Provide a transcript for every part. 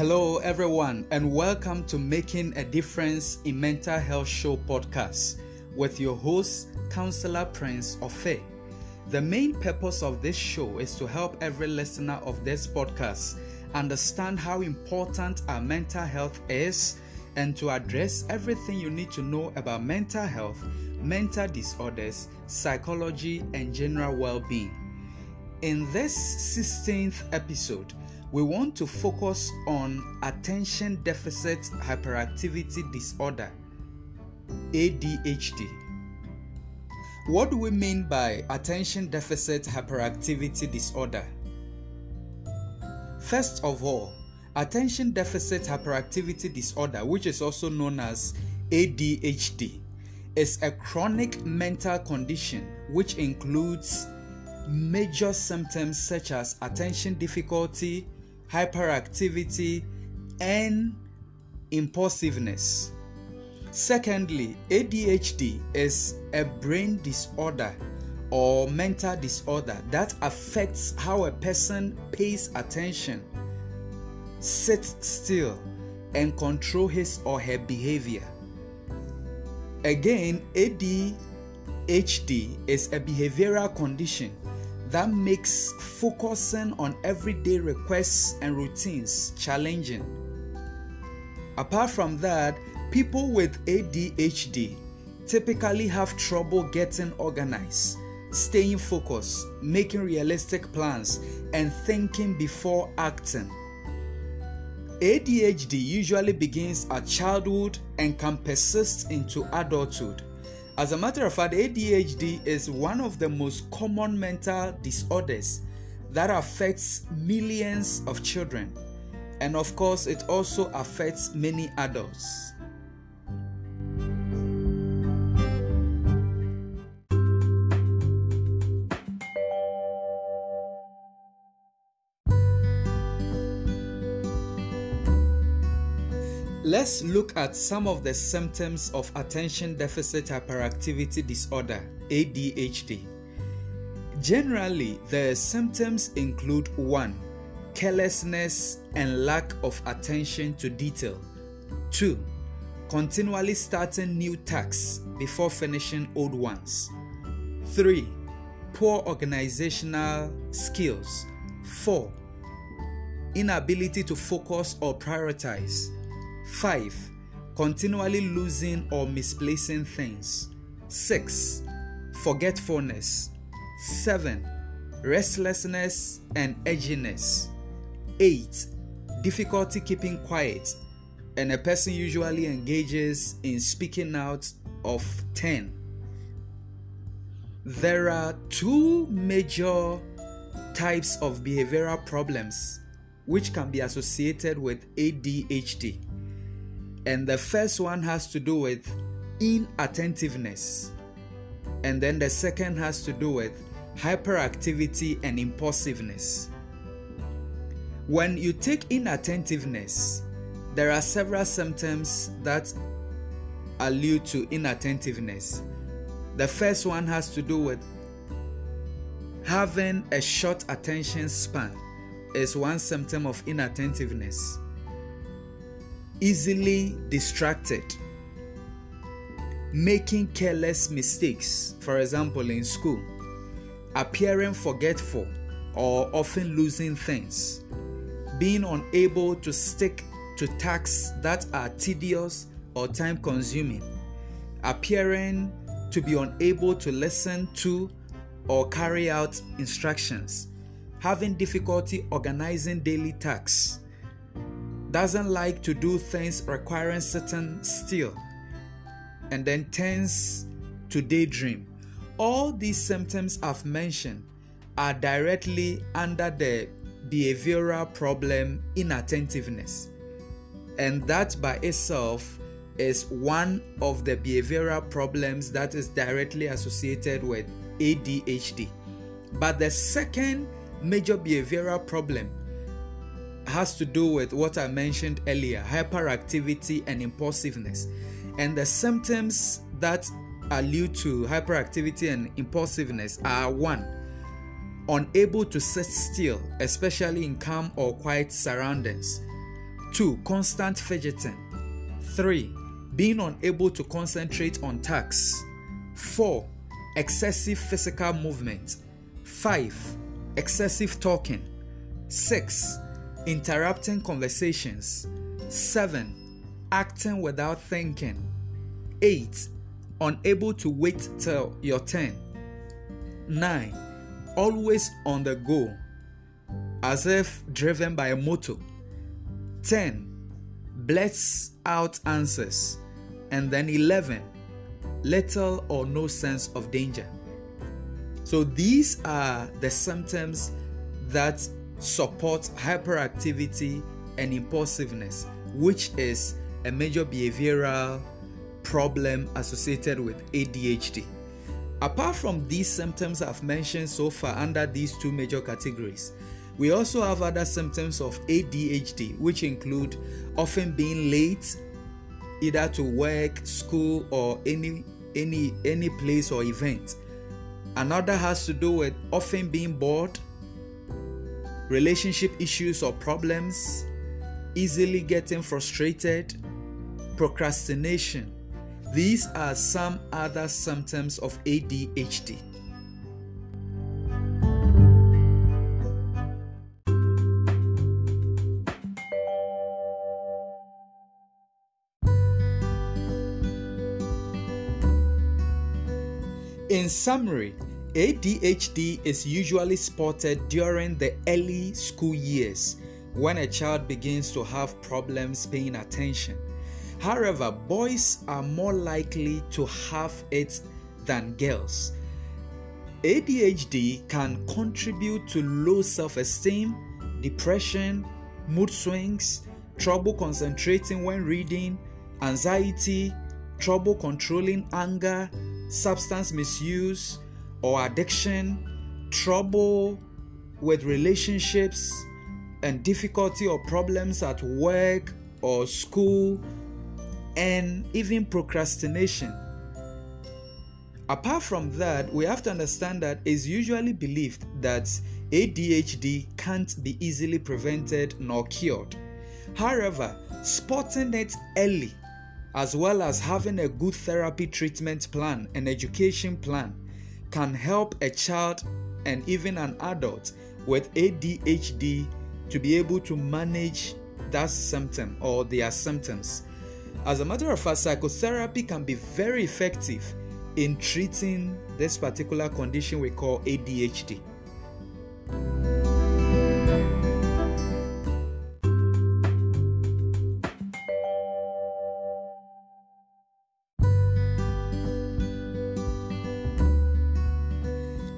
Hello, everyone, and welcome to Making a Difference in Mental Health Show podcast with your host, Counselor Prince Offei. The main purpose of this show is to help every listener of this podcast understand how important our mental health is and to address everything you need to know about mental health, mental disorders, psychology, and general well being. In this 16th episode, we want to focus on attention deficit hyperactivity disorder, ADHD. What do we mean by attention deficit hyperactivity disorder? First of all, attention deficit hyperactivity disorder, which is also known as ADHD, is a chronic mental condition which includes major symptoms such as attention difficulty, hyperactivity, and impulsiveness. Secondly, ADHD is a brain disorder or mental disorder that affects how a person pays attention, sits still, and control his or her behavior. Again, ADHD is a behavioral condition that makes focusing on everyday requests and routines challenging. Apart from that, people with ADHD typically have trouble getting organized, staying focused, making realistic plans, and thinking before acting. ADHD usually begins at childhood and can persist into adulthood. As a matter of fact, ADHD is one of the most common mental disorders that affects millions of children. And of course, it also affects many adults. Let's look at some of the symptoms of attention deficit hyperactivity disorder, ADHD. Generally, the symptoms include 1. Carelessness and lack of attention to detail. 2. Continually starting new tasks before finishing old ones. 3. Poor organizational skills. 4. Inability to focus or prioritize. 5. Continually losing or misplacing things. 6. Forgetfulness. 7. Restlessness and edginess. 8. Difficulty keeping quiet, and a person usually engages in speaking out of 10. There are two major types of behavioral problems which can be associated with ADHD. And the first one has to do with inattentiveness. And then the second has to do with hyperactivity and impulsiveness. When you take inattentiveness, there are several symptoms that allude to inattentiveness. The first one has to do with having a short attention span is one symptom of inattentiveness easily distracted, making careless mistakes, for example, in school, appearing forgetful or often losing things, being unable to stick to tasks that are tedious or time consuming, appearing to be unable to listen to or carry out instructions, having difficulty organizing daily tasks doesn't like to do things requiring sitting still, and then tends to daydream. All these symptoms I've mentioned are directly under the behavioral problem inattentiveness, and that by itself is one of the behavioral problems that is directly associated with ADHD. But the second major behavioral problem has to do with what I mentioned earlier hyperactivity and impulsiveness. And the symptoms that allude to hyperactivity and impulsiveness are one, unable to sit still, especially in calm or quiet surroundings. 2. Constant fidgeting. 3. Being unable to concentrate on tasks. 4. Excessive physical movement. 5. Excessive talking. 6. Interrupting conversations. 7. Acting without thinking. 8. Unable to wait till your turn. 9. Always on the go, as if driven by a motor. 10. Blets out answers. And then 11. Little or no sense of danger. So these are the symptoms that support hyperactivity and impulsiveness, which is a major behavioral problem associated with ADHD. Apart from these symptoms I've mentioned so far under these two major categories, we also have other symptoms of ADHD, which include often being late, either to work, school, or any any any place or event. Another has to do with often being bored, relationship issues or problems, easily getting frustrated, procrastination. These are some other symptoms of ADHD. In summary, ADHD is usually spotted during the early school years when a child begins to have problems paying attention. However, boys are more likely to have it than girls. ADHD can contribute to low self esteem, depression, mood swings, trouble concentrating when reading, anxiety, trouble controlling anger, substance misuse or addiction, trouble with relationships, and difficulty or problems at work or school, and even procrastination. Apart from that, we have to understand that it's usually believed that ADHD can't be easily prevented nor cured. However, spotting it early as well as having a good therapy treatment plan and education plan can help a child and even an adult with ADHD to be able to manage that symptom or their symptoms. As a matter of fact, psychotherapy can be very effective in treating this particular condition we call ADHD.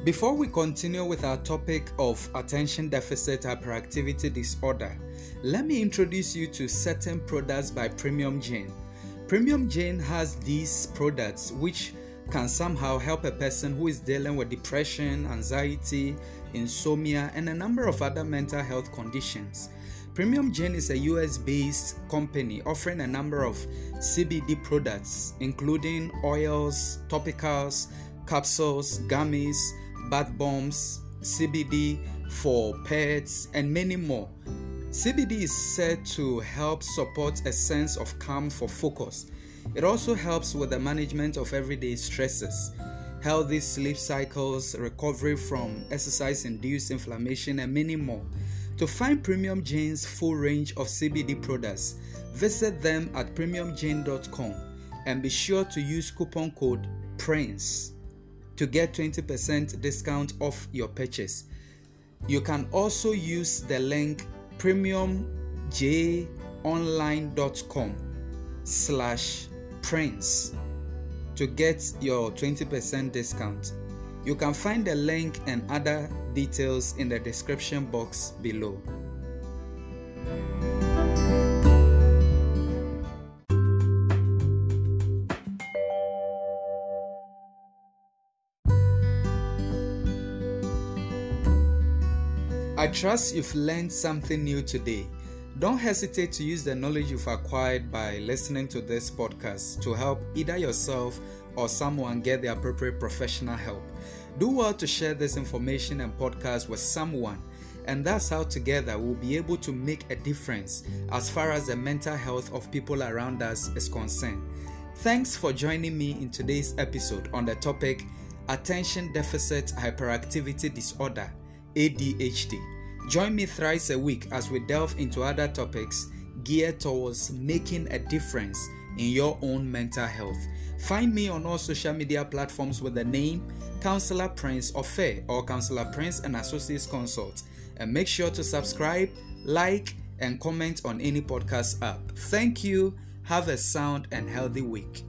Before we continue with our topic of attention deficit hyperactivity disorder, let me introduce you to certain products by Premium Jane. Premium Jane has these products which can somehow help a person who is dealing with depression, anxiety, insomnia, and a number of other mental health conditions. Premium Jane is a US based company offering a number of CBD products, including oils, topicals, capsules, gummies, bath bombs, CBD for pets, and many more. CBD is said to help support a sense of calm for focus. It also helps with the management of everyday stresses, healthy sleep cycles, recovery from exercise induced inflammation, and many more. To find Premium Jane's full range of CBD products, visit them at premiumjane.com and be sure to use coupon code PRINCE to get 20% discount off your purchase. You can also use the link premiumjonline.com slash prince to get your 20% discount. You can find the link and other details in the description box below. I trust you've learned something new today. Don't hesitate to use the knowledge you've acquired by listening to this podcast to help either yourself or someone get the appropriate professional help. Do well to share this information and podcast with someone And that's how together we'll be able to make a difference as far as the mental health of people around us is concerned. Thanks for joining me in today's episode on the topic Attention Deficit Hyperactivity Disorder ADHD. Join me thrice a week as we delve into other topics geared towards making a difference in your own mental health. Find me on all social media platforms with the name Counselor Prince Offei or Counselor Prince and Associates Consult. And make sure to subscribe, like, and comment on any podcast app. Thank you. Have a sound and healthy week.